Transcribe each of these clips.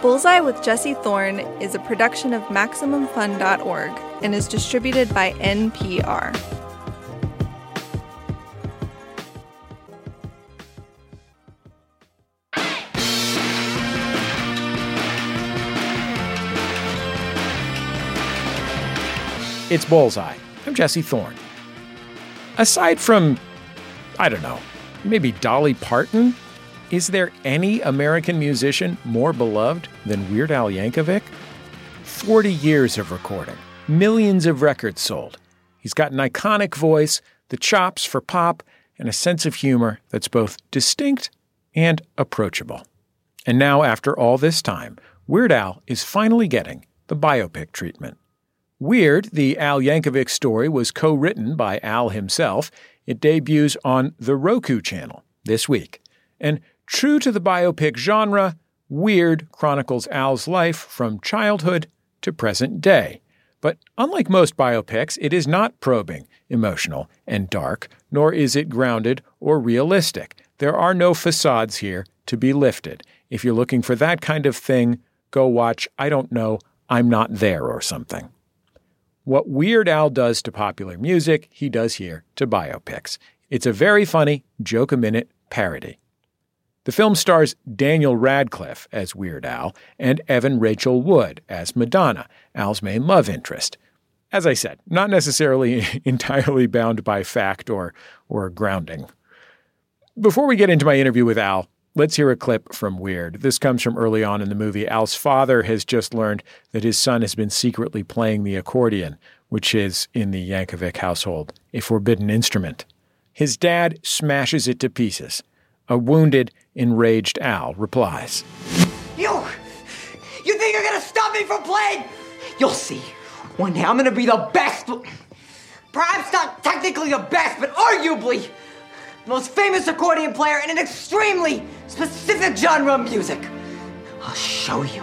Bullseye with Jesse Thorn is a production of MaximumFun.org and is distributed by NPR. It's Bullseye. I'm Jesse Thorn. Aside from, I don't know, maybe Dolly Parton, is there any American musician more beloved than Weird Al Yankovic? 40 years of recording, millions of records sold. He's got an iconic voice, the chops for pop, and a sense of humor that's both distinct and approachable. And now, after all this time, Weird Al is finally getting the biopic treatment. Weird, the Al Yankovic story was co written by Al himself. It debuts on the Roku channel this week. And true to the biopic genre, Weird chronicles Al's life from childhood to present day. But unlike most biopics, it is not probing, emotional, and dark, nor is it grounded or realistic. There are no facades here to be lifted. If you're looking for that kind of thing, go watch, I don't know, I'm Not There or something. What Weird Al does to popular music, he does here to biopics. It's a very funny, joke a minute parody. The film stars Daniel Radcliffe as Weird Al and Evan Rachel Wood as Madonna, Al's main love interest. As I said, not necessarily entirely bound by fact or, or grounding. Before we get into my interview with Al, Let's hear a clip from Weird. This comes from early on in the movie. Al's father has just learned that his son has been secretly playing the accordion, which is, in the Yankovic household, a forbidden instrument. His dad smashes it to pieces. A wounded, enraged Al replies You! You think you're gonna stop me from playing? You'll see. One day I'm gonna be the best. Perhaps not technically the best, but arguably the most famous accordion player in an extremely specific genre of music. I'll show you.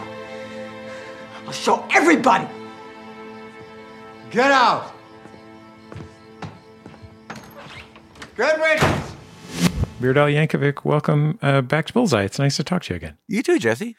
I'll show everybody. Get out! Good riddance! Weird Al Yankovic, welcome uh, back to Bullseye. It's nice to talk to you again. You too, Jesse.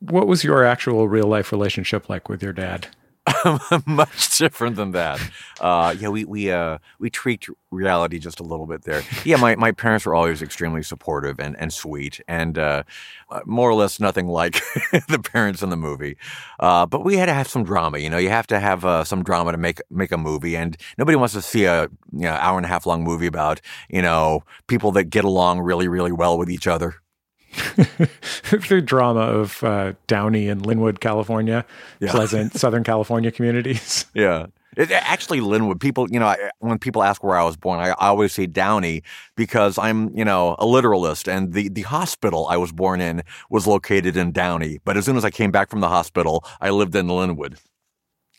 What was your actual real life relationship like with your dad? much different than that. Uh, yeah, we we uh, we tweaked reality just a little bit there. Yeah, my, my parents were always extremely supportive and, and sweet, and uh, uh more or less nothing like the parents in the movie. Uh, but we had to have some drama. You know, you have to have uh, some drama to make make a movie, and nobody wants to see a you know, hour and a half long movie about you know people that get along really really well with each other. the drama of uh, Downey and Lynwood, California, yeah. pleasant Southern California communities. Yeah. It, actually, Lynwood, people, you know, I, when people ask where I was born, I, I, always say Downey because I'm, you know, a literalist and the, the hospital I was born in was located in Downey. But as soon as I came back from the hospital, I lived in Lynwood.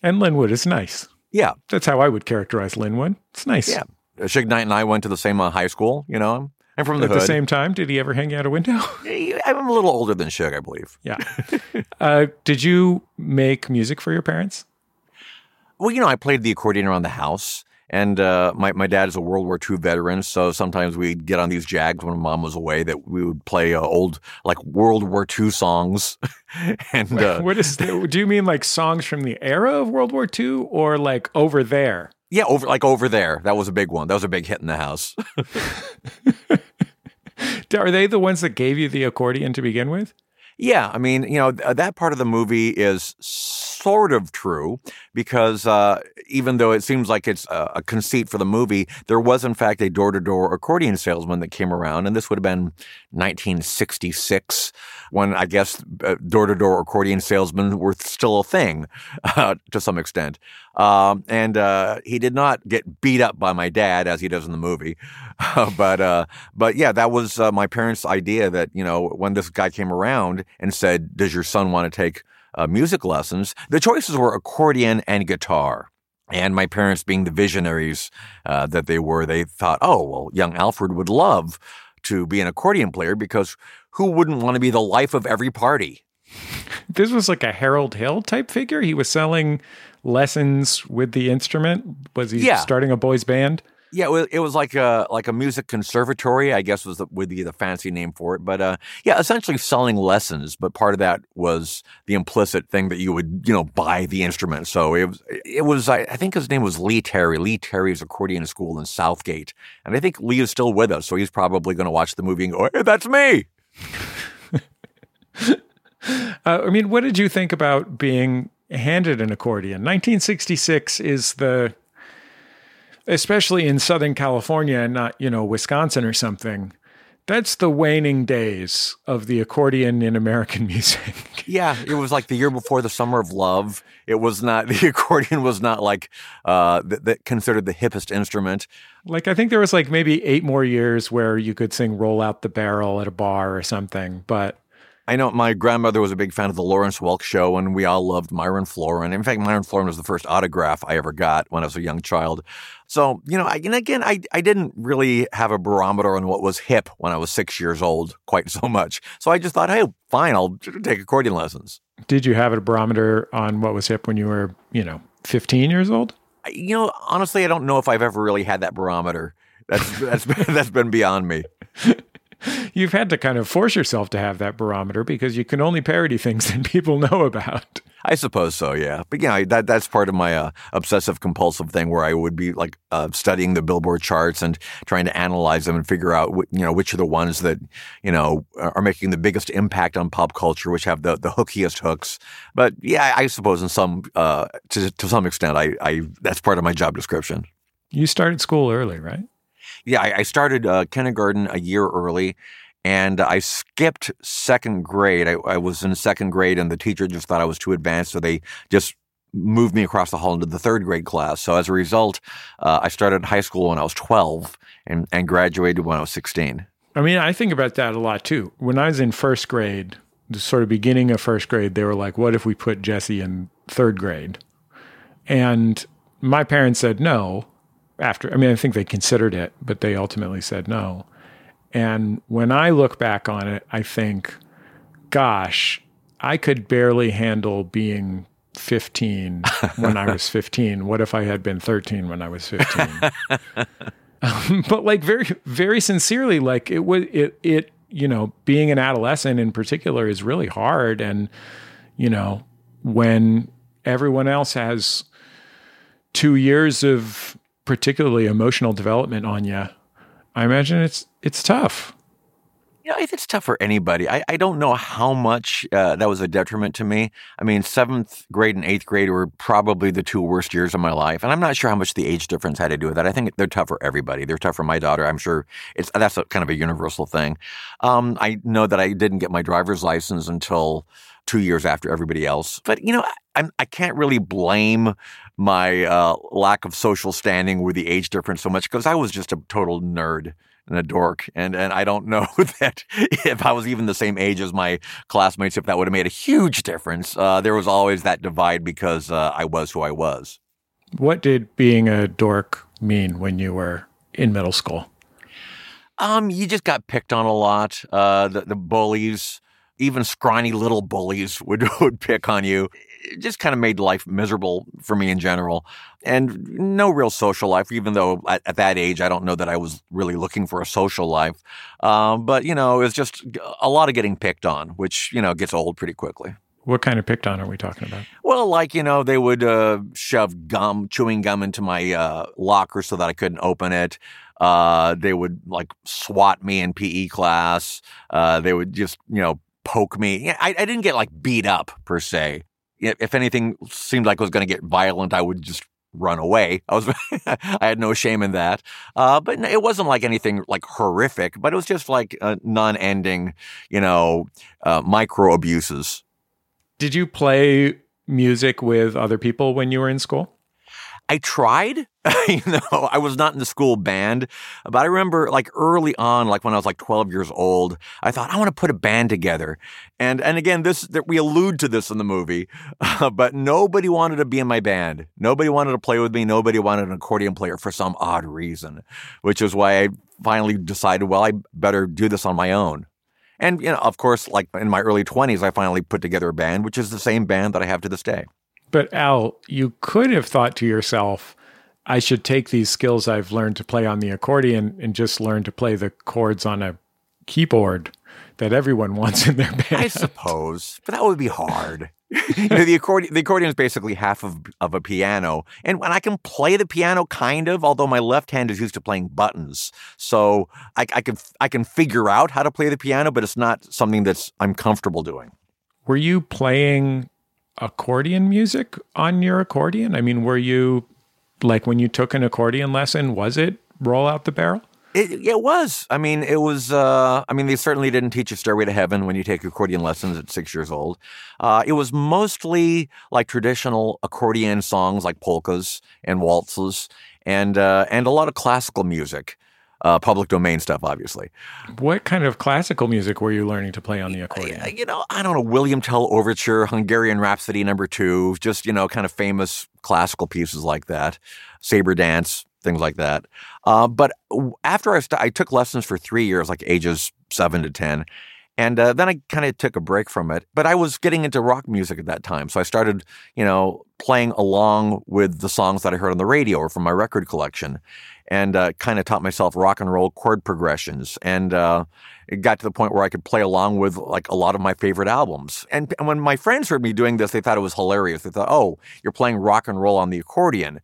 And Lynwood is nice. Yeah. That's how I would characterize Lynwood. It's nice. Yeah. Suge Knight and I went to the same uh, high school, you know. I'm from the At hood. the same time, did he ever hang out a window? I'm a little older than Suge, I believe. Yeah. uh, did you make music for your parents? Well, you know, I played the accordion around the house. And uh, my, my dad is a World War II veteran, so sometimes we'd get on these jags when mom was away that we would play uh, old, like World War II songs. and uh, what is the, do you mean like songs from the era of World War II or like over there? Yeah, over like over there. That was a big one. That was a big hit in the house. Are they the ones that gave you the accordion to begin with? Yeah, I mean, you know, that part of the movie is sort of true because uh, even though it seems like it's a, a, conceit for the movie, there was in fact a door-to-door accordion salesman that came around, and this would have been 1966 when I guess uh, door-to-door accordion salesmen were still a thing uh, to some extent. Um, and uh, he did not get beat up by my dad as he does in the movie, but uh, but yeah, that was uh, my parents' idea that you know when this guy came around and said, "Does your son want to take uh, music lessons?" The choices were accordion and guitar. And my parents, being the visionaries uh, that they were, they thought, "Oh, well, young Alfred would love." To be an accordion player because who wouldn't want to be the life of every party? This was like a Harold Hill type figure. He was selling lessons with the instrument? Was he yeah. starting a boys band? Yeah, it was, like a like a music conservatory, I guess was the, would be the fancy name for it. But uh, yeah, essentially selling lessons. But part of that was the implicit thing that you would you know buy the instrument. So it was it was I, think his name was Lee Terry. Lee Terry's accordion school in South Gate, and I think Lee is still with us, so he's probably going to watch the movie and go, "Hey, that's me." Uh, I mean, what did you think about being handed an accordion? 1966 is the, especially in Southern California and not, you know, Wisconsin or something. That's the waning days of the accordion in American music. Yeah, it was like the year before the Summer of Love. It was not the accordion was not like uh, th- that considered the hippest instrument. like, I think there was like maybe eight more years where you could sing "Roll Out the Barrel" at a bar or something, but I know my grandmother was a big fan of the Lawrence Welk show, and we all loved Myron Floren. In fact, Myron Floren was the first autograph I ever got when I was a young child. So, you know, I, and again, I, I didn't really have a barometer on what was hip when I was six years old quite so much. So I just thought, hey, fine, I'll take accordion lessons. did you have a barometer on what was hip when you were, you know, 15 years old? You know, honestly, I don't know if I've ever really had that barometer. That's that's been, that's been beyond me. You've had to kind of force yourself to have that barometer because you can only parody things that people know about. I suppose so, yeah. But yeah, that that's part of my uh, obsessive compulsive thing where I would be like uh, studying the Billboard charts and trying to analyze them and figure out wh- you know which are the ones that you know are making the biggest impact on pop culture, which have the the hookiest hooks. But yeah, I suppose in some uh, to to some extent, I, I that's part of my job description. You started school early, right? Yeah, I, I started uh, kindergarten a year early, and I skipped second grade. I, I was in second grade, and the teacher just thought I was too advanced, so they just moved me across the hall into the third grade class. So as a result, uh, I started high school when I was 12 and, and graduated when I was 16. I mean, I think about that a lot too. When I was in first grade, the sort of beginning of first grade, they were like, what if we put Jesse in third grade? And my parents said no after, I mean, I think they considered it, but they ultimately said no. And when I look back on it, I think, gosh, I could barely handle being 15 when I was 15. What if I had been 13 when I was 15? Um, but like very, very sincerely, like it was, it, it, you know, being an adolescent in particular is really hard. And, you know, when everyone else has two years of particularly emotional development on you, I imagine it's, it's tough. You know, it's tough for anybody. I, I don't know how much uh, that was a detriment to me. I mean, seventh grade and eighth grade were probably the two worst years of my life, and I'm not sure how much the age difference had to do with that. I think they're tough for everybody. They're tough for my daughter. I'm sure it's that's a, kind of a universal thing. Um, I know that I didn't get my driver's license until two years after everybody else, but you know, I, I can't really blame my uh, lack of social standing with the age difference so much because I was just a total nerd and a dork. And and I don't know that if I was even the same age as my classmates, if that would have made a huge difference. Uh, there was always that divide because uh, I was who I was. What did being a dork mean when you were in middle school? Um, you just got picked on a lot. Uh, the, the bullies, even scrawny little bullies would, would pick on you. It just kind of made life miserable for me in general. And no real social life, even though at, at that age, I don't know that I was really looking for a social life. Um, but, you know, it was just a lot of getting picked on, which, you know, gets old pretty quickly. What kind of picked on are we talking about? Well, like, you know, they would uh, shove gum, chewing gum into my uh, locker so that I couldn't open it. Uh, they would like swat me in PE class. Uh, they would just, you know, poke me. I, I didn't get like beat up per se. If anything seemed like it was going to get violent, I would just run away. I was, I had no shame in that. Uh, but it wasn't like anything like horrific, but it was just like uh, non-ending, you know, uh, micro abuses. Did you play music with other people when you were in school? I tried, you know, I was not in the school band, but I remember like early on, like when I was like 12 years old, I thought I want to put a band together. And, and again, this, that we allude to this in the movie, uh, but nobody wanted to be in my band. Nobody wanted to play with me. Nobody wanted an accordion player for some odd reason, which is why I finally decided, well, I better do this on my own. And, you know, of course, like in my early 20s, I finally put together a band, which is the same band that I have to this day. But Al, you could have thought to yourself, I should take these skills I've learned to play on the accordion and just learn to play the chords on a keyboard that everyone wants in their band. I suppose, but that would be hard. you know, the accordion the accordion is basically half of, of a piano. And when I can play the piano kind of, although my left hand is used to playing buttons. So I, I can I can figure out how to play the piano, but it's not something that's I'm comfortable doing. Were you playing accordion music on your accordion? I mean, were you like when you took an accordion lesson, was it roll out the barrel? It, it was. I mean, it was. Uh, I mean, they certainly didn't teach you Stairway to Heaven when you take accordion lessons at six years old. Uh, it was mostly like traditional accordion songs, like polkas and waltzes, and uh, and a lot of classical music, uh, public domain stuff, obviously. What kind of classical music were you learning to play on the accordion? You know, I don't know. William Tell Overture, Hungarian Rhapsody Number Two, just you know, kind of famous classical pieces like that. Saber Dance, things like that. Uh, but after I, st- I took lessons for three years, like ages seven to 10. And uh, then I kind of took a break from it. But I was getting into rock music at that time. So I started, you know, playing along with the songs that I heard on the radio or from my record collection and uh, kind of taught myself rock and roll chord progressions. And uh, it got to the point where I could play along with like a lot of my favorite albums. And, and when my friends heard me doing this, they thought it was hilarious. They thought, oh, you're playing rock and roll on the accordion.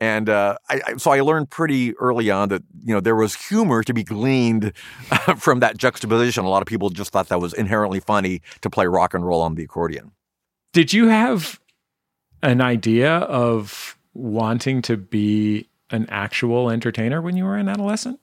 And uh, I, I, so I learned pretty early on that you know there was humor to be gleaned from that juxtaposition. A lot of people just thought that was inherently funny to play rock and roll on the accordion. Did you have an idea of wanting to be an actual entertainer when you were an adolescent?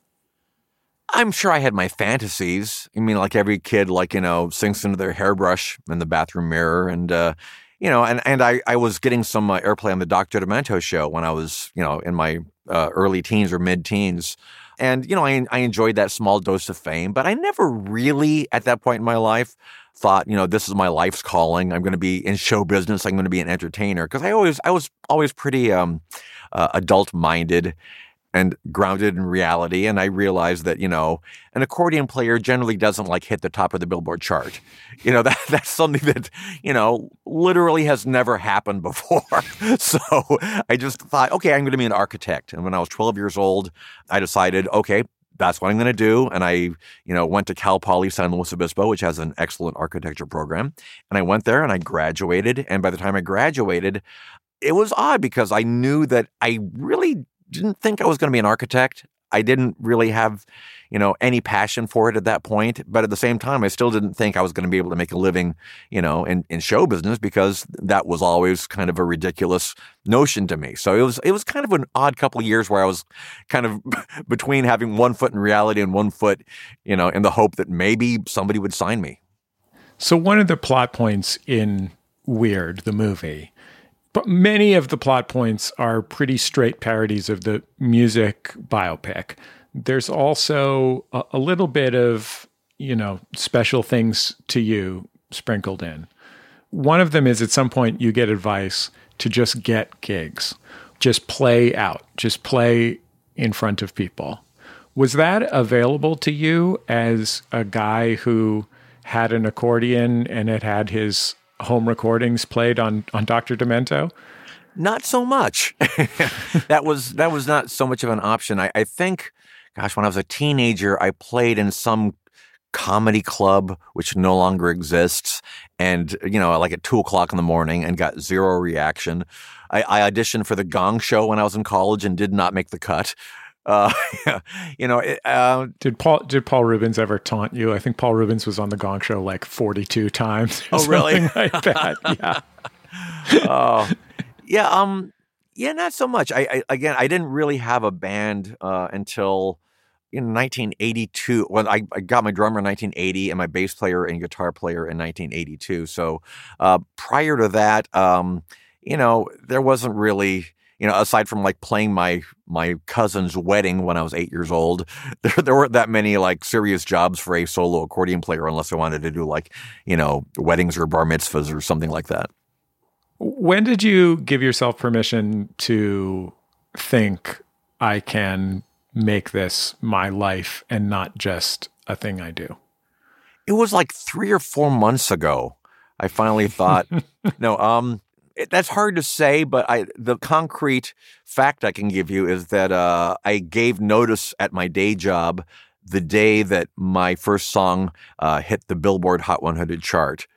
I'm sure I had my fantasies. I mean, like every kid, like you know, sinks into their hairbrush in the bathroom mirror, and uh, you know, and, and I, I was getting some uh, airplay on the Dr. Demento show when I was, you know, in my uh, early teens or mid teens. And, you know, I, I enjoyed that small dose of fame, but I never really at that point in my life thought, you know, this is my life's calling. I'm going to be in show business. I'm going to be an entertainer. Cause I always, I was always pretty, um, uh, adult minded and grounded in reality. And I realized that, you know, an accordion player generally doesn't like hit the top of the Billboard chart. You know, that, that's something that, you know, literally has never happened before. so I just thought, okay, I'm going to be an architect. And when I was 12 years old, I decided, okay, that's what I'm going to do. And I, you know, went to Cal Poly San Luis Obispo, which has an excellent architecture program. And I went there and I graduated. And by the time I graduated, it was odd because I knew that I really didn't think I was going to be an architect. I didn't really have, you know, any passion for it at that point. But at the same time, I still didn't think I was going to be able to make a living, you know, in, in show business because that was always kind of a ridiculous notion to me. So it was it was kind of an odd couple of years where I was kind of between having one foot in reality and one foot, you know, in the hope that maybe somebody would sign me. So one of the plot points in Weird, the movie, many of the plot points are pretty straight parodies of the music biopic. There's also a, a little bit of, you know, special things to you sprinkled in. One of them is at some point you get advice to just get gigs, just play out, just play in front of people. Was that available to you as a guy who had an accordion and had had his home recordings played on on Dr. Demento? Not so much. that was that was not so much of an option. I, I think, gosh, when I was a teenager, I played in some comedy club which no longer exists and you know like at two o'clock in the morning and got zero reaction I, I, auditioned for the gong show when i was in college and did not make the cut uh, you know, it, uh, did Paul did Paul Reubens ever taunt you? I think Paul Reubens was on the Gong Show like forty two times. oh, really? Like that. Yeah. oh, yeah. Um, yeah, not so much. I, I again, I didn't really have a band uh, until in 1982. Well, I, I got my drummer in 1980 and my bass player and guitar player in 1982. So uh, prior to that, um, you know, there wasn't really you know, aside from like playing my my cousin's wedding when I was eight years old, there there weren't that many like serious jobs for a solo accordion player unless I wanted to do like you know weddings or bar mitzvahs or something like that. When did you give yourself permission to think I can make this my life and not just a thing I do? It was like three or four months ago. I finally thought, no, um, that's hard to say, but I the concrete fact I can give you is that uh, I gave notice at my day job the day that my first song uh, hit the Billboard Hot 100 chart.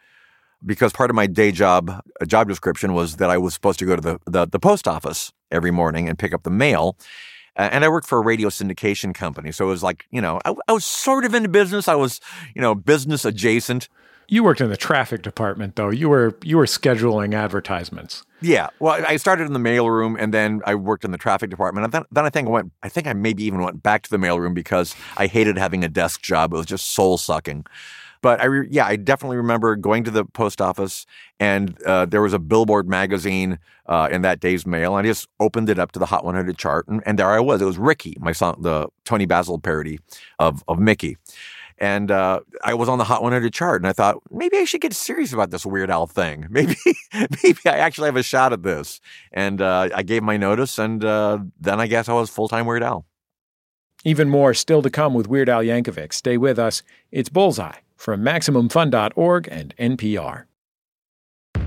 Because part of my day job uh, job description was that I was supposed to go to the, the, the post office every morning and pick up the mail. And I worked for a radio syndication company. So it was like, you know, I, I was sort of into business. I was, you know, business adjacent. You worked in the traffic department, though. You were you were scheduling advertisements. Yeah. Well, I started in the mailroom and then I worked in the traffic department. And then, then I think I went, I think I maybe even went back to the mailroom because I hated having a desk job. It was just soul sucking. But I, re- yeah, I definitely remember going to the post office and uh, there was a Billboard magazine uh, in that day's mail. And I just opened it up to the Hot 100 chart. And, and there I was. It was Ricky, my song, the Toni Basil parody of, of Mickey. And uh, I was on the Hot 100 chart, and I thought maybe I should get serious about this Weird Al thing. Maybe, maybe I actually have a shot at this. And uh, I gave my notice, and uh, then I guess I was full time Weird Al. Even more still to come with Weird Al Yankovic. Stay with us. It's Bullseye from MaximumFun.org and NPR.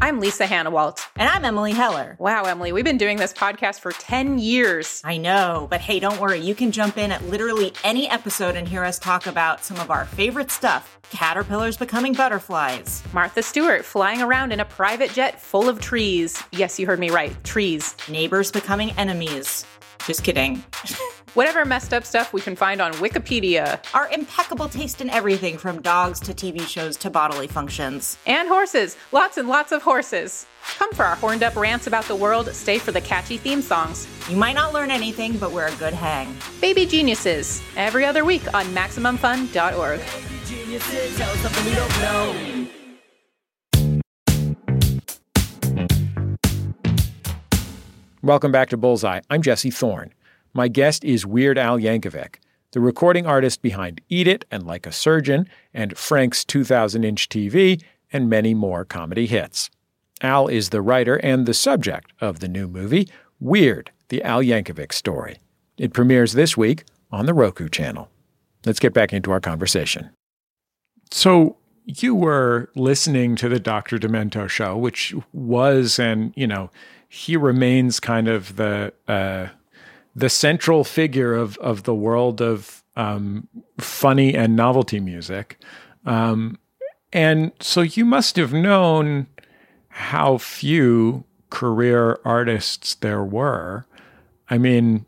I'm Lisa Hanawalt. And I'm Emily Heller. Wow, Emily, we've been doing this podcast for 10 years. I know, but hey, don't worry. You can jump in at literally any episode and hear us talk about some of our favorite stuff caterpillars becoming butterflies, Martha Stewart flying around in a private jet full of trees. Yes, you heard me right. Trees. neighbors becoming enemies. Just kidding. Whatever messed up stuff we can find on Wikipedia. Our impeccable taste in everything from dogs to TV shows to bodily functions. And horses. Lots and lots of horses. Come for our horned up rants about the world, stay for the catchy theme songs. You might not learn anything, but we're a good hang. Baby Geniuses, every other week on MaximumFun.org. Welcome back to Bullseye. I'm Jesse Thorn. My guest is Weird Al Yankovic, the recording artist behind Eat It and Like a Surgeon and Frank's 2000 inch TV and many more comedy hits. Al is the writer and the subject of the new movie, Weird, the Al Yankovic story. It premieres this week on the Roku channel. Let's get back into our conversation. So, you were listening to the Dr. Demento show, which was, and you know, he remains kind of the uh, the central figure of of the world of um, funny and novelty music, um, and so you must have known how few career artists there were. I mean,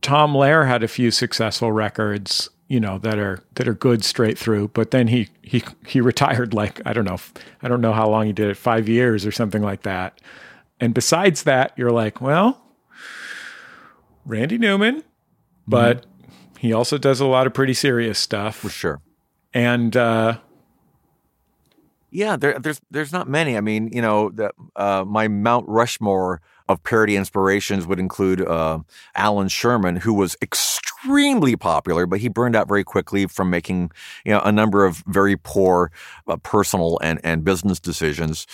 Tom Lehrer had a few successful records, you know, that are that are good straight through, but then he he he retired like I don't know, I don't know how long he did it, 5 years or something like that. And besides that, you're like, well, Randy Newman, but he also does a lot of pretty serious stuff. For sure. And uh Yeah, there, there's there's not many. I mean, you know, the, uh, my Mount Rushmore of parody inspirations would include uh, Allan Sherman, who was extremely popular, but he burned out very quickly from making you know a number of very poor uh, personal and and business decisions.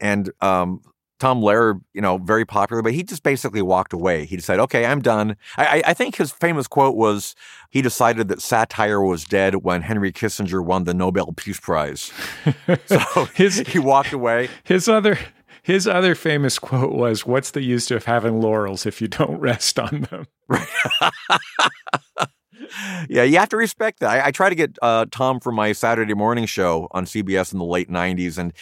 And um, Tom Lehrer, you know, very popular, but he just basically walked away. He decided, okay, I'm done. I, I- think his famous quote was, he decided that satire was dead when Henry Kissinger won the Nobel Peace Prize. So His- he walked away. his other his other famous quote was, "What's the use of having laurels if you don't rest on them?" Yeah, you have to respect that. I, I try to get uh, Tom for my Saturday morning show on CBS in the late '90s, and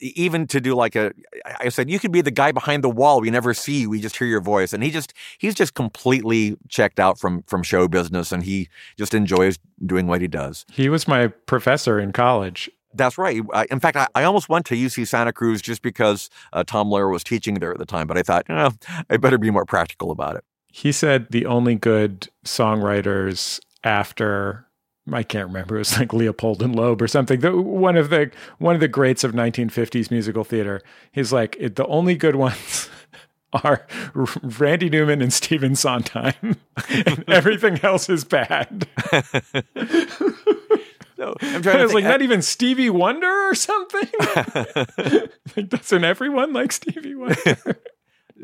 even to do like a, I said you could be the guy behind the wall. We never see you. We just hear your voice, and he just he's just completely checked out from from show business, and he just enjoys doing what he does. He was my professor in college. That's right. In fact, I, I almost went to UC Santa Cruz just because uh, Tom Lehrer was teaching there at the time, but I thought, I better be more practical about it. He said the only good songwriters after I can't remember. It was like Leopold and Loeb or something. The, one of the one of the greats of 1950s musical theater. He's like it, the only good ones are Randy Newman and Stephen Sondheim. and everything else is bad. So I'm trying to was like, not even Stevie Wonder or something. like, doesn't everyone like Stevie Wonder?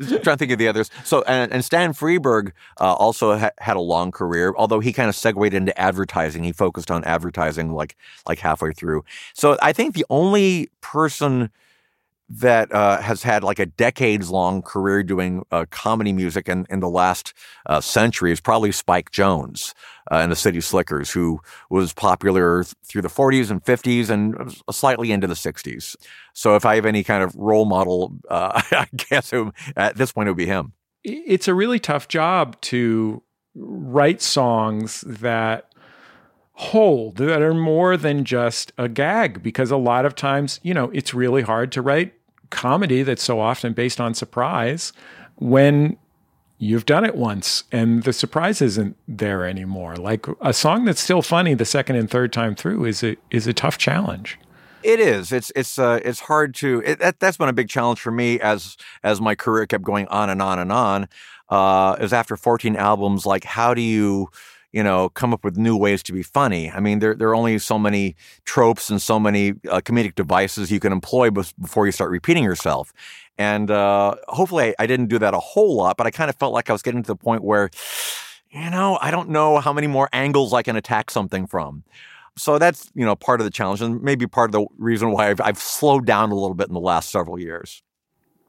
Trying to think of the others. So, and, and Stan Freberg uh, also ha- had a long career, although he kind of segued into advertising. He focused on advertising like like halfway through. So, I think the only person that uh, has had like a decades long career doing uh, comedy music in, in the last uh, century is probably Spike Jones uh, and the City Slickers, who was popular through the 40s and 50s and slightly into the 60s. So if I have any kind of role model, uh, I guess it, at this point it would be him. It's a really tough job to write songs that hold that are more than just a gag because a lot of times you know it's really hard to write comedy that's so often based on surprise when you've done it once and the surprise isn't there anymore. Like a song that's still funny the second and third time through is a is a tough challenge. It is. It's it's uh, it's hard to. It, that, has been a big challenge for me as as my career kept going on and on and on. Uh, is after 14 albums, like how do you you know, come up with new ways to be funny. I mean, there, there are only so many tropes and so many uh, comedic devices you can employ before you start repeating yourself. And uh, hopefully, I, I didn't do that a whole lot, but I kind of felt like I was getting to the point where, you know, I don't know how many more angles I can attack something from. So that's, you know, part of the challenge and maybe part of the reason why I've, I've slowed down a little bit in the last several years.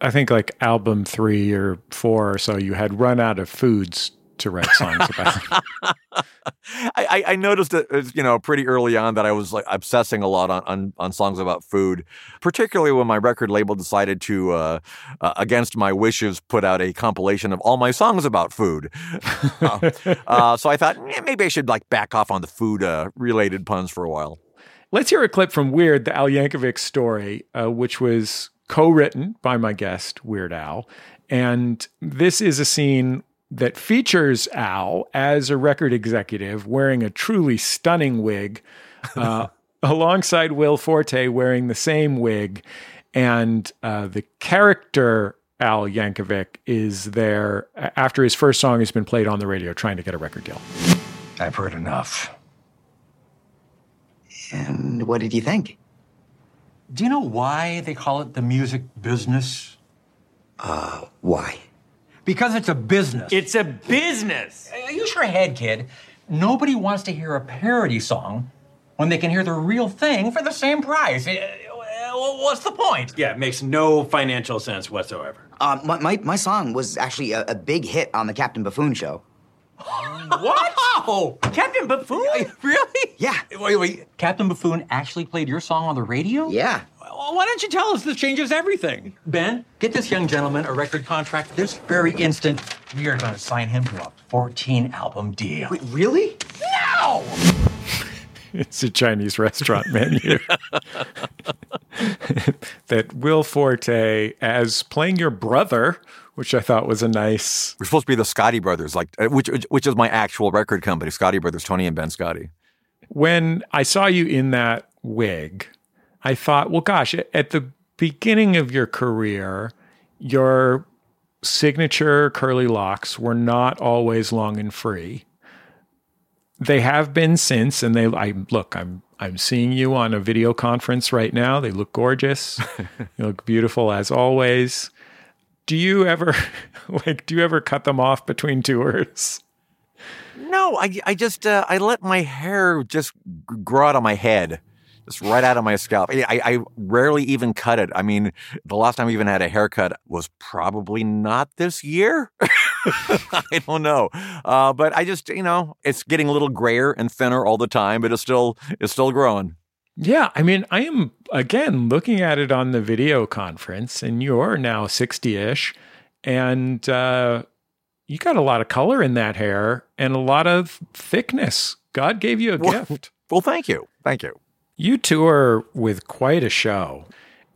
I think like album three or four or so, you had run out of foods to write songs about. I, I noticed it, you know, pretty early on that I was like obsessing a lot on, on, on songs about food, particularly when my record label decided to, uh, uh, against my wishes, put out a compilation of all my songs about food. uh, uh so I thought eh, maybe I should like back off on the food uh, related puns for a while. Let's hear a clip from Weird, the Al Yankovic story, uh, which was co-written by my guest Weird Al. And this is a scene that features Al as a record executive wearing a truly stunning wig, uh, alongside Will Forte wearing the same wig. And uh, the character Al Yankovic is there after his first song has been played on the radio trying to get a record deal. I've heard enough. And what did you think? Do you know why they call it the music business? Uh, why? Because it's a business. It's a business. Use your head, kid. Nobody wants to hear a parody song when they can hear the real thing for the same price. Uh, what's the point? Yeah, it makes no financial sense whatsoever. Uh, my, my, my song was actually a, a big hit on the Captain Buffoon show. what? Oh, Captain Buffoon? Really? Yeah. Wait, wait. Captain Buffoon actually played your song on the radio? Yeah. Well, why don't you tell us this changes everything? Ben, get this young gentleman a record contract this very instant. We are going to sign him to a 14 album deal. Wait, really? No! it's a Chinese restaurant menu. that Will Forte as playing your brother, which I thought was a nice. We're supposed to be the Scotti brothers, like uh, which which is my actual record company, Scotti Brothers, Tony and Ben Scotti. When I saw you in that wig, I thought, well, gosh, at the beginning of your career, your signature curly locks were not always long and free. They have been since, and they. I look. I'm. I'm seeing you on a video conference right now. They look gorgeous. you look beautiful as always. Do you ever, like, do you ever cut them off between tours? No, I. I just. Uh, I let my hair just grow out of my head just right out of my scalp. I, I rarely even cut it. I mean, the last time I even had a haircut was probably not this year. I don't know, uh, but I just you know it's getting a little grayer and thinner all the time, but it's still it's still growing. Yeah, I mean, I am again looking at it on the video conference, and you're now sixty-ish, and uh, you got a lot of color in that hair and a lot of thickness. God gave you a well, gift. Well, thank you, thank you. You tour with quite a show.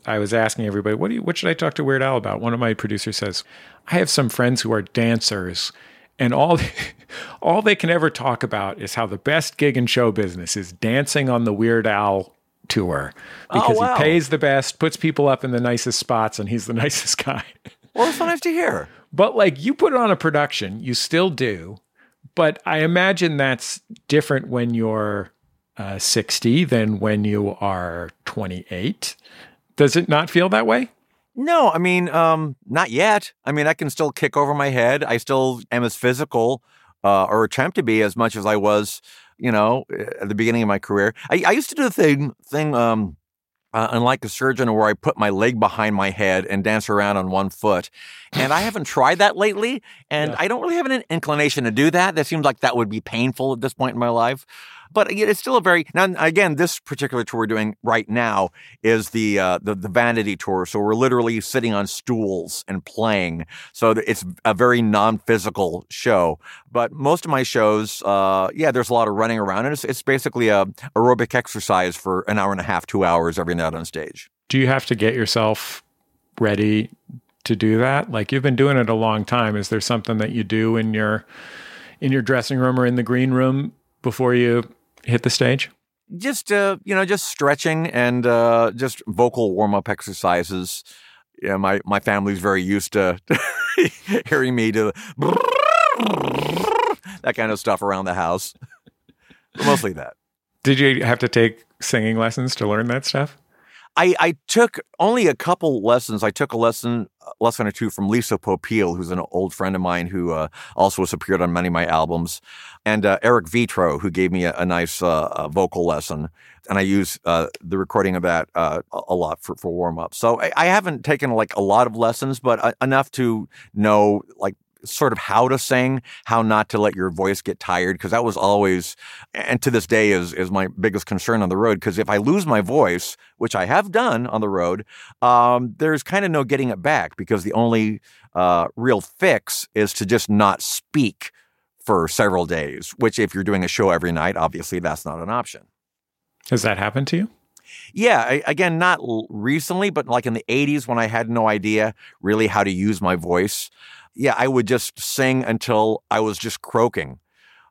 I was asking everybody, what, do you, what should I talk to Weird Al about? One of my producers says, I have some friends who are dancers, and all, all they can ever talk about is how the best gig in show business is dancing on the Weird Al tour Oh, because wow. he pays the best, puts people up in the nicest spots, and he's the nicest guy. Well, it's so nice to hear. But like you put on a production, you still do. But I imagine that's different when you're uh, 60 than when you are 28. Does it not feel that way? No, I mean, um, not yet. I mean, I can still kick over my head. I still am as physical, uh, or attempt to be as much as I was, you know, at the beginning of my career. I, I used to do the thing, thing, um, uh, unlike a surgeon where I put my leg behind my head and dance around on one foot. And I haven't tried that lately. And I don't really have an inclination to do that. That seems like that would be painful at this point in my life. But it's still a very now again. This particular tour we're doing right now is the uh, the the vanity tour. So we're literally sitting on stools and playing. So it's a very non-physical show. But most of my shows, uh, yeah, there's a lot of running around, and it's it's basically a aerobic exercise for an hour and a half, two hours every night on stage. Do you have to get yourself ready to do that? Like you've been doing it a long time. Is there something that you do in your in your dressing room or in the green room before you hit the stage? Just uh, you know, just stretching and uh, just vocal warm up exercises. Yeah, my my family's very used to hearing me do that kind of stuff around the house. Mostly that. Did you have to take singing lessons to learn that stuff? I, I took only a couple lessons. I took a lesson, lesson or two from Lisa Popeil, who's an old friend of mine who uh, also has appeared on many of my albums, and uh, Eric Vetro, who gave me a, a nice uh, vocal lesson. And I use uh, the recording of that uh, a lot for, for warm up. So I, I, haven't taken like a lot of lessons, but uh, enough to know like sort of how to sing, how not to let your voice get tired, because that was always, and to this day is is my biggest concern on the road. Because if I lose my voice, which I have done on the road, um, there's kind of no getting it back because the only uh, real fix is to just not speak for several days. Which, if you're doing a show every night, obviously that's not an option. Has that happened to you? Yeah, again, not recently, but like in the 80s when I had no idea really how to use my voice yeah, I would just sing until I was just croaking.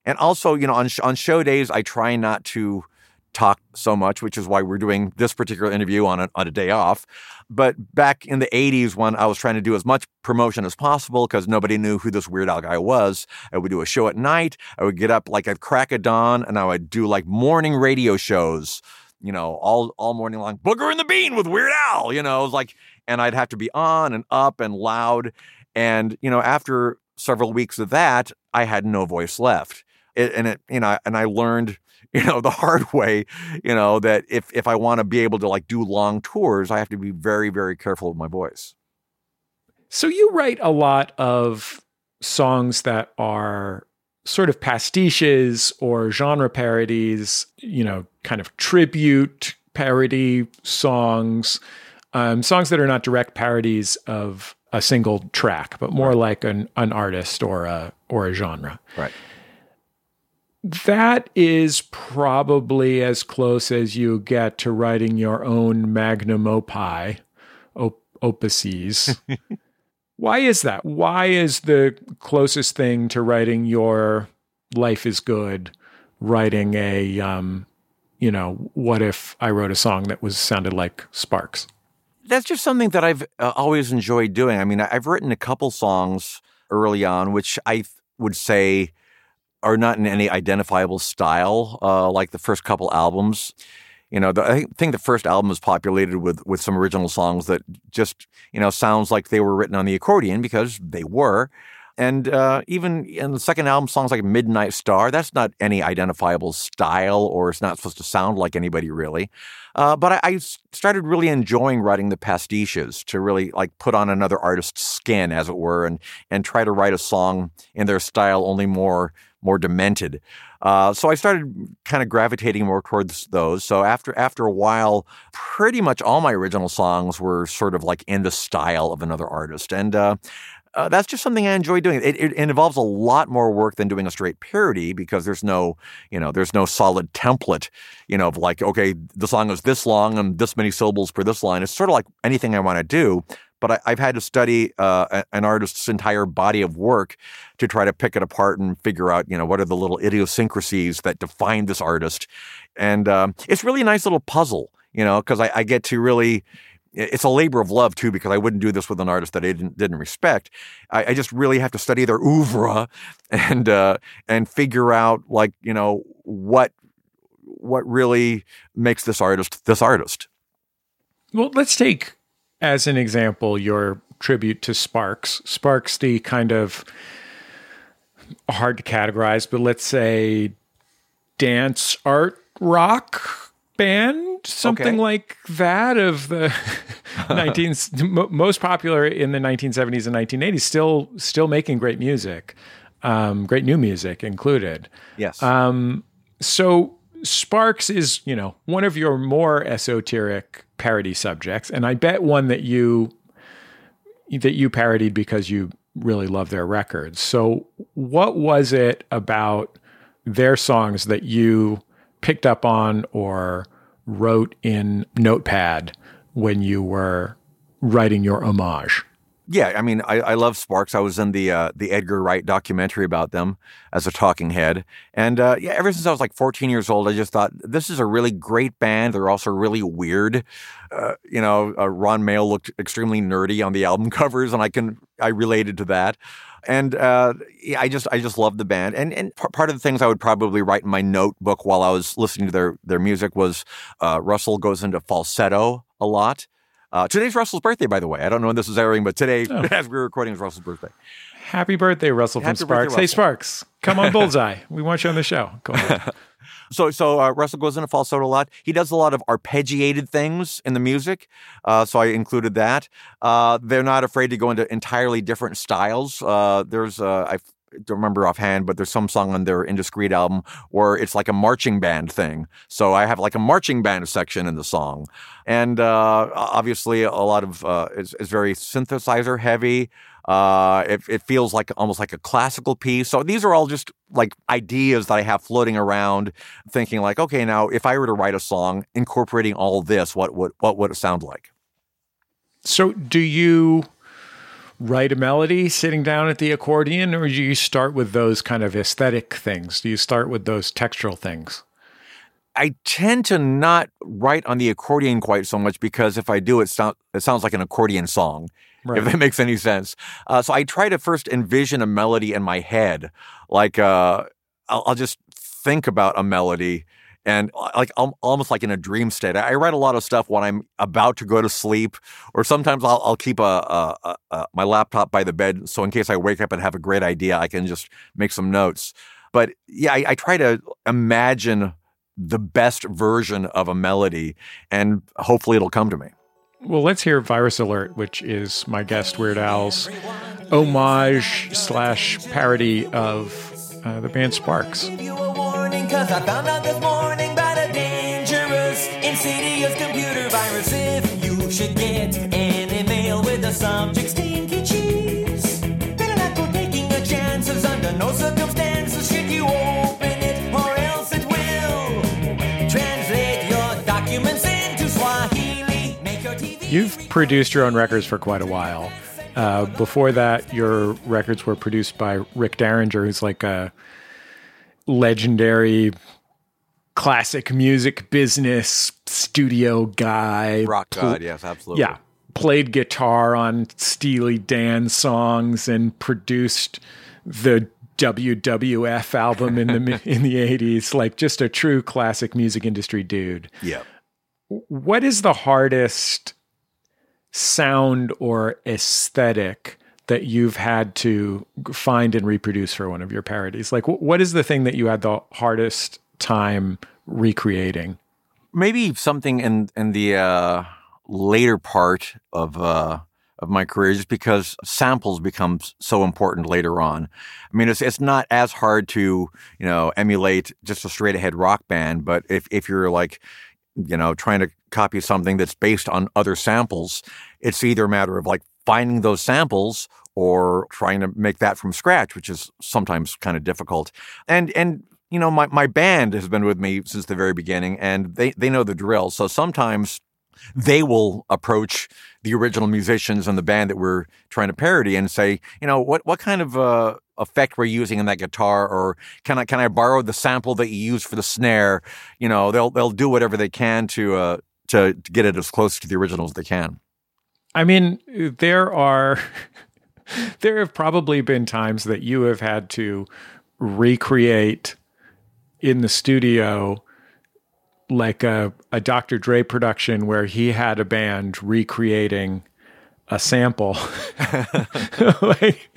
And also, you know, on on show days, I try not to talk so much, which is why we're doing this particular interview on a, on a day off. But back in the 80s, when I was trying to do as much promotion as possible because nobody knew who this Weird Al guy was, I would do a show at night. I would get up like at crack of dawn and I would do like morning radio shows, you know, all, all morning long. Booger and the Bean with Weird Al, you know, it was like, and I'd have to be on and up and loud. And, you know, after several weeks of that, I had no voice left. It, and it, you know, and I learned, you know, the hard way, you know, that if if I want to be able to like do long tours, I have to be very, very careful with my voice. So you write a lot of songs that are sort of pastiches or genre parodies, you know, kind of tribute parody songs, um, songs that are not direct parodies of a single track, but more right. like an an artist or a or a genre. Right. That is probably as close as you get to writing your own magnum opus, op- opuses. Why is that? Why is the closest thing to writing your life is good writing a um, you know, what if I wrote a song that was sounded like Sparks? that's just something that I've uh, always enjoyed doing. I mean, I've written a couple songs early on, which I th- would say are not in any identifiable style, uh, like the first couple albums. You know, the, I think the first album was populated with with some original songs that just you know sounds like they were written on the accordion because they were. And uh, even in the second album, songs like Midnight Star, that's not any identifiable style or it's not supposed to sound like anybody really. Uh, but I, I, started really enjoying writing the pastiches to really like put on another artist's skin, as it were, and and try to write a song in their style, only more more demented. Uh, so I started kind of gravitating more towards those. So after after a while, pretty much all my original songs were sort of like in the style of another artist, and uh, uh, that's just something I enjoy doing. It, it, involves a lot more work than doing a straight parody because there's no, you know, there's no solid template, you know, of like, okay, the song is this long and this many syllables per this line. It's sort of like anything I want to do, but I, have had to study uh, an artist's entire body of work to try to pick it apart and figure out, you know, what are the little idiosyncrasies that define this artist. And um, it's really a nice little puzzle, you know, because I, I get to really it's a labor of love too because I wouldn't do this with an artist that I didn't didn't respect. I, I just really have to study their oeuvre and uh, and figure out like you know what what really makes this artist this artist. Well, let's take as an example your tribute to Sparks. Sparks, the kind of hard to categorize, but let's say dance art rock band something Okay. like that of the 19 most popular in the 1970s and 1980s still still making great music um, great new music included Yes. um, so sparks is you know one of your more esoteric parody subjects and i bet one that you that you parodied because you really love their records so what was it about their songs that you picked up on or wrote in notepad when you were writing your homage Yeah, I mean, I, I love Sparks. I was in the uh, the Edgar Wright documentary about them as a talking head, and uh, yeah, ever since I was like 14 years old, I just thought this is a really great band. They're also really weird. Uh, you know, uh, Ron Mael looked extremely nerdy on the album covers, and I can I related to that. And uh, yeah, I just I just love the band, and and part of the things I would probably write in my notebook while I was listening to their their music was uh, Russell goes into falsetto a lot. Uh, today's Russell's birthday, by the way. I don't know when this is airing, but today, Oh. as we're recording, is Russell's birthday. happy birthday russell from Happy birthday, sparks hey sparks come on bullseye we want you on the show Go ahead. So, so uh, Russell goes into falsetto a lot. He does a lot of arpeggiated things in the music. Uh, so I included that. Uh, they're not afraid to go into entirely different styles. Uh, there's, uh, I don't remember offhand, but there's some song on their Indiscreet album where it's like a marching band thing. So I have like a marching band section in the song. And uh, obviously, a lot of it's, it's very synthesizer heavy. Uh, it, it feels like almost like a classical piece. So these are all just like ideas that I have floating around, thinking like, okay, now if I were to write a song incorporating all this, what would what would it sound like? So, do you write a melody sitting down at the accordion, or do you start with those kind of aesthetic things? Do you start with those textural things? I tend to not write on the accordion quite so much because if I do, it, sound, it sounds like an accordion song, Right. if that makes any sense. Uh, so I try to first envision a melody in my head. Like uh, I'll, I'll just think about a melody and like I'm almost like in a dream state. I write a lot of stuff when I'm about to go to sleep, or sometimes I'll, I'll keep a, a, a, a my laptop by the bed so in case I wake up and have a great idea, I can just make some notes. But yeah, I, I try to imagine the best version of a melody, and hopefully it'll come to me. Well, let's hear Virus Alert, which is my guest Weird Al's homage slash parody of uh, the band Sparks. warning Cause I found out You've produced your own records for quite a while. Uh, before that, your records were produced by Rick Derringer, who's like a legendary classic music business studio guy. Rock God, yes, absolutely. Yeah. Played guitar on Steely Dan songs and produced the WWF album in the in the 80s like just a true classic music industry dude. Yeah. What is the hardest sound or aesthetic that you've had to find and reproduce for one of your parodies? Like what is the thing that you had the hardest time recreating? maybe something in in the uh, later part of uh, of my career, just because samples become so important later on. I mean, it's it's not as hard to you know emulate just a straight ahead rock band, but if if you're like you know trying to copy something that's based on other samples, it's either a matter of like finding those samples or trying to make that from scratch, which is sometimes kind of difficult. And and you know, my, my band has been with me since the very beginning and they, they know the drill. So sometimes they will approach the original musicians and the band that we're trying to parody and say, you know, what, what kind of uh, effect we're using in that guitar, or can I can I borrow the sample that you use for the snare? You know, they'll they'll do whatever they can to uh, to, to get it as close to the original as they can. I mean, there are there have probably been times that you have had to recreate in the studio like a, a Dr. Dre production where he had a band recreating a sample. like,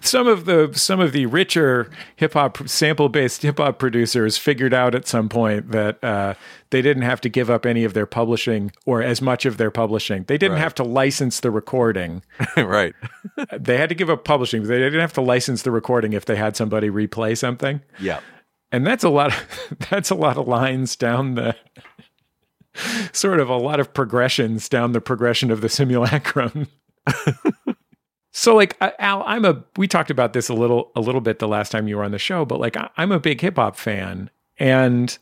some of the some of the richer hip hop sample based hip hop producers figured out at some point that uh, they didn't have to give up any of their publishing or as much of their publishing. They didn't Right. have to license the recording. right. they had to give up publishing, but they didn't have to license the recording if they had somebody replay something. Yeah. And that's a lot of that's a lot of lines down the sort of a lot of progressions down the progression of the simulacrum. so like Al, I'm a we talked about this a little a little bit the last time you were on the show, but like I, I'm a big hip hop fan and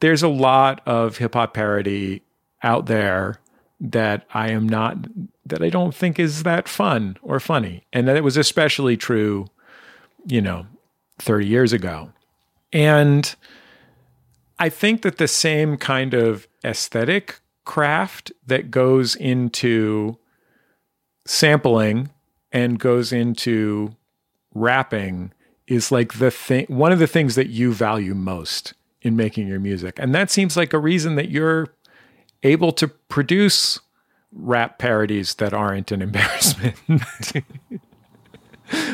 there's a lot of hip hop parody out there that I am not that I don't think is that fun or funny. And that it was especially true, you know, 30 years ago. And I think that the same kind of aesthetic craft that goes into sampling and goes into rapping is like the thing one of the things that you value most in making your music. And that seems like a reason that you're able to produce rap parodies that aren't an embarrassment.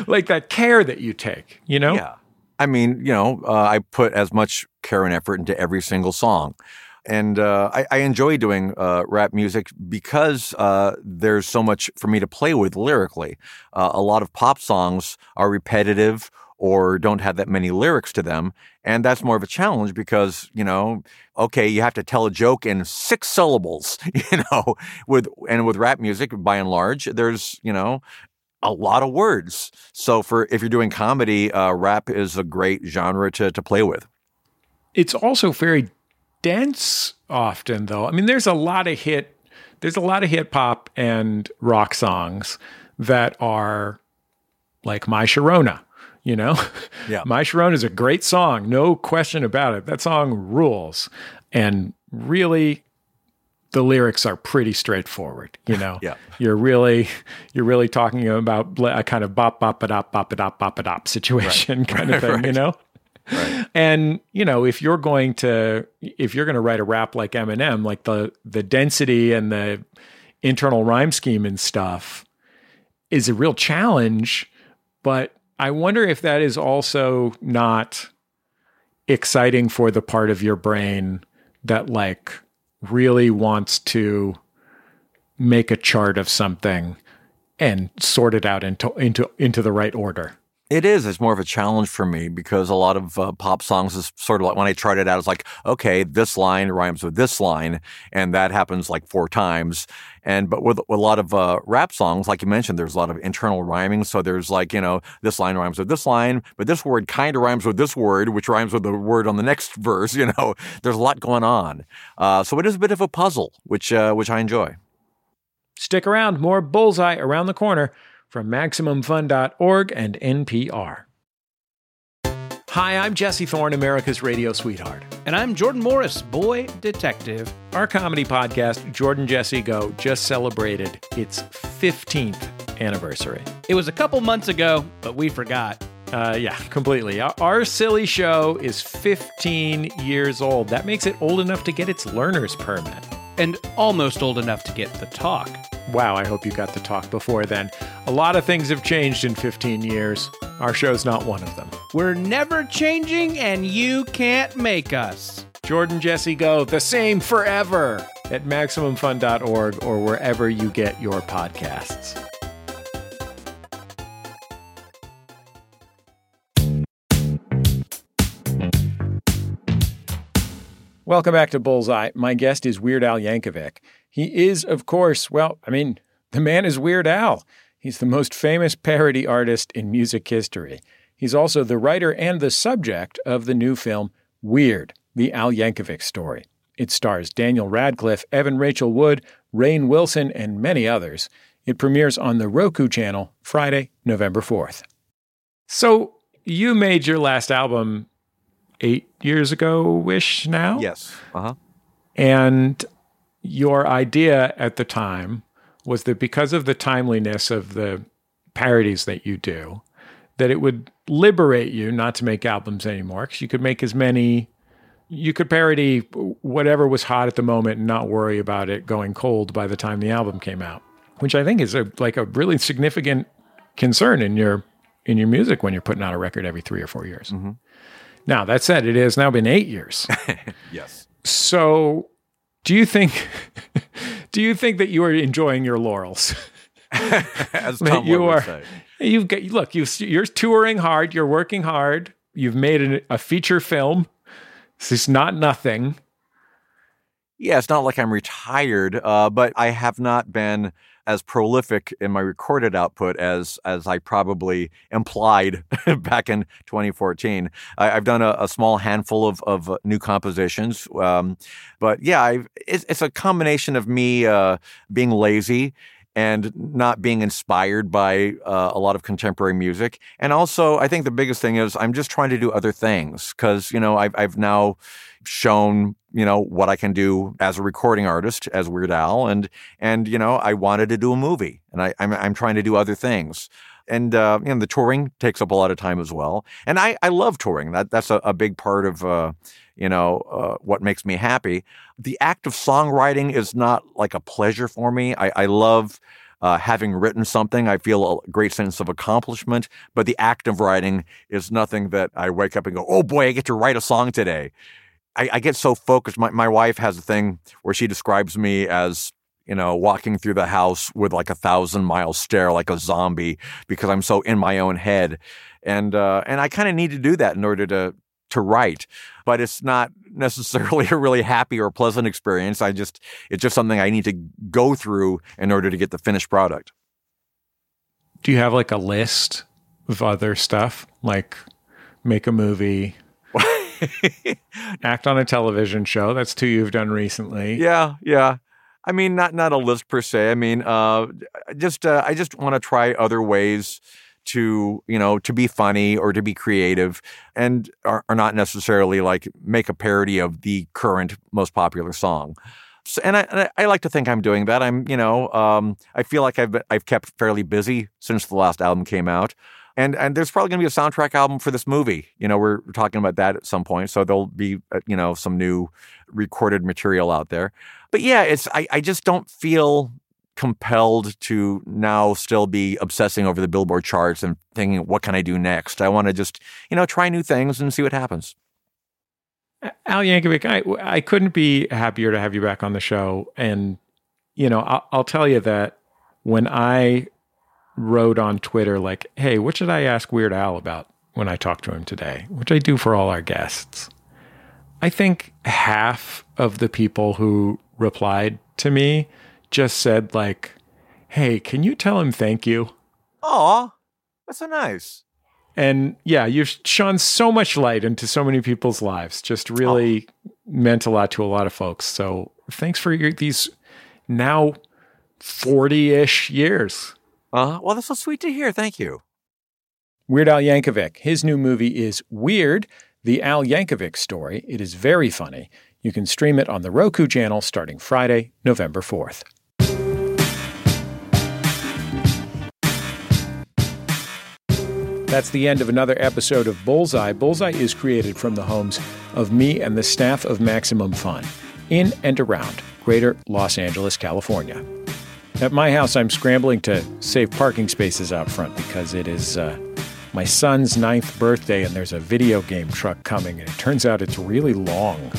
like that care that you take, you know? Yeah. I mean, you know, uh, I put as much care and effort into every single song. And uh, I, I enjoy doing uh, rap music because uh, there's so much for me to play with lyrically. Uh, a lot of pop songs are repetitive or don't have that many lyrics to them. And that's more of a challenge because, you know, okay, you have to tell a joke in six syllables, you know, with, and with rap music, by and large, there's, you know, a lot of words. So for, if you're doing comedy, uh, rap is a great genre to, to play with. It's also very dense often though. I mean, there's a lot of hit there's a lot of hip hop and rock songs that are like My Sharona, you know? Yeah. My Sharona is a great song, no question about it. That song rules. And really the lyrics are pretty straightforward, you know. Yeah. You're really you're really talking about a kind of bop bop a dop bop a dop bop a dop situation kind of thing, you know? And you know, if you're going to if you're going to write a rap like Eminem, like the the density and the internal rhyme scheme and stuff is a real challenge, but I wonder if that is also not exciting for the part of your brain that like really wants to make a chart of something and sort it out into into into the right order. It is. It's more of a challenge for me because a lot of uh, pop songs is sort of like when I tried it out, it's like, okay, this line rhymes with this line, and that happens like four times. And but with, with a lot of uh, rap songs, like you mentioned, there's a lot of internal rhyming. So there's like, you know, this line rhymes with this line, but this word kind of rhymes with this word, which rhymes with the word on the next verse. You know, there's a lot going on. Uh, so it is a bit of a puzzle, which uh, which I enjoy. Stick around, more Bullseye around the corner from MaximumFun.org and NPR. Hi, I'm Jesse Thorn, America's radio sweetheart. And I'm Jordan Morris, boy detective. Our comedy podcast, Jordan Jesse Go, just celebrated its 15th anniversary. It was a couple months ago, but we forgot. Uh, yeah, completely. Our, our silly show is 15 years old. That makes it old enough to get its learner's permit. And almost old enough to get the talk. Wow, I hope you got the talk before then. A lot of things have changed in 15 years. Our show's not one of them. We're never changing, and you can't make us. Jordan Jesse Go, the same forever at MaximumFun.org or wherever you get your podcasts. Welcome back to Bullseye. My guest is Weird Al Yankovic. He is, of course, well, I mean, the man is Weird Al. He's the most famous parody artist in music history. He's also the writer and the subject of the new film Weird, the Al Yankovic story. It stars Daniel Radcliffe, Evan Rachel Wood, Rainn Wilson, and many others. It premieres on the Roku channel Friday, November 4th. So, you made your last album eight years ago wish now? Yes. Uh huh. And your idea at the time was that because of the timeliness of the parodies that you do, that it would liberate you not to make albums anymore because you could make as many you could parody whatever was hot at the moment and not worry about it going cold by the time the album came out, which I think is a like a really significant concern in your in your music when you're putting out a record every three or four years. Now that said, it has now been eight years. Yes. So, do you think do you think that you are enjoying your laurels? As Tom you would are say. you've got look you you're touring hard, you're working hard, you've made an, a feature film. This is not nothing. Yeah, it's not like I'm retired, uh, but I have not been as prolific in my recorded output as as I probably implied back in 2014. I, I've done a, a small handful of, of uh, new compositions, um, but yeah, it's, it's a combination of me uh, being lazy and not being inspired by uh, a lot of contemporary music. And also, I think the biggest thing is I'm just trying to do other things because, you know, I've, I've now shown, you know, what I can do as a recording artist, as Weird Al. And, and you know, I wanted to do a movie and I, I'm, I'm trying to do other things. And, uh, you know, the touring takes up a lot of time as well. And I, I love touring. That, that's a, a big part of, uh, you know, uh, what makes me happy. The act of songwriting is not like a pleasure for me. I, I love uh, having written something. I feel a great sense of accomplishment, but the act of writing is nothing that I wake up and go, oh boy, I get to write a song today. I, I get so focused. My, my wife has a thing where she describes me as, you know, walking through the house with like a thousand mile stare, like a zombie, because I'm so in my own head. And, uh, and I kind of need to do that in order to, to write, but it's not necessarily a really happy or pleasant experience. I just, it's just something I need to go through in order to get the finished product. Do you have like a list of other stuff like make a movie, act on a television show? That's two you've done recently. Yeah, yeah. I mean, not not a list per se. I mean, uh, just uh, I just want to try other ways to you know to be funny or to be creative, and are, are not necessarily like make a parody of the current most popular song. So, and I, I like to think I'm doing that. I'm you know um, I feel like I've been, I've kept fairly busy since the last album came out. And, and there's probably going to be a soundtrack album for this movie. You know, we're, we're talking about that at some point. So there'll be, uh, you know, some new recorded material out there. But yeah, it's I, I just don't feel compelled to now still be obsessing over the Billboard charts and thinking, what can I do next? I want to just, you know, try new things and see what happens. Al Yankovic, I, I couldn't be happier to have you back on the show. And, you know, I'll, I'll tell you that when I wrote on Twitter, like, hey, what should I ask Weird Al about when I talk to him today? Which I do for all our guests. I think half of the people who replied to me just said, like, hey, can you tell him thank you? Aw, that's so nice. And yeah, you've shone so much light into so many people's lives. Just really meant a lot to a lot of folks. So thanks for your, these now 40 ish years. Uh, well, that's so sweet to hear. Thank you. Weird Al Yankovic. His new movie is Weird, the Al Yankovic story. It is very funny. You can stream it on the Roku channel starting Friday, November 4th. That's the end of another episode of Bullseye. Bullseye is created from the homes of me and the staff of Maximum Fun in and around greater Los Angeles, California. At my house, I'm scrambling to save parking spaces out front because it is uh, my son's ninth birthday and there's a video game truck coming, and it turns out it's really long.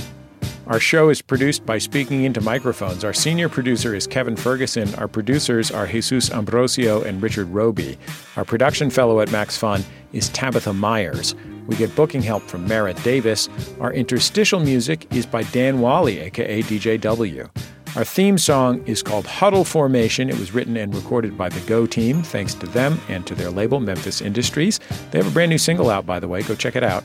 Our show is produced by Speaking Into Microphones. Our senior producer is Kevin Ferguson. Our producers are Jesus Ambrosio and Richard Robey. Our production fellow at Max Fun is Tabitha Myers. We get booking help from Merritt Davis. Our interstitial music is by Dan Wally, aka DJW. Our theme song is called Huddle Formation. It was written and recorded by the Go team, thanks to them and to their label, Memphis Industries. They have a brand new single out, by the way. Go check it out.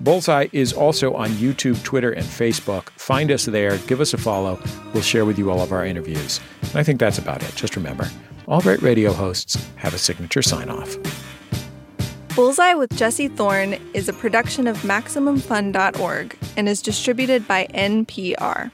Bullseye is also on YouTube, Twitter, and Facebook. Find us there, give us a follow. We'll share with you all of our interviews. And I think that's about it. Just remember all great radio hosts have a signature sign off. Bullseye with Jesse Thorn is a production of MaximumFun.org and is distributed by NPR.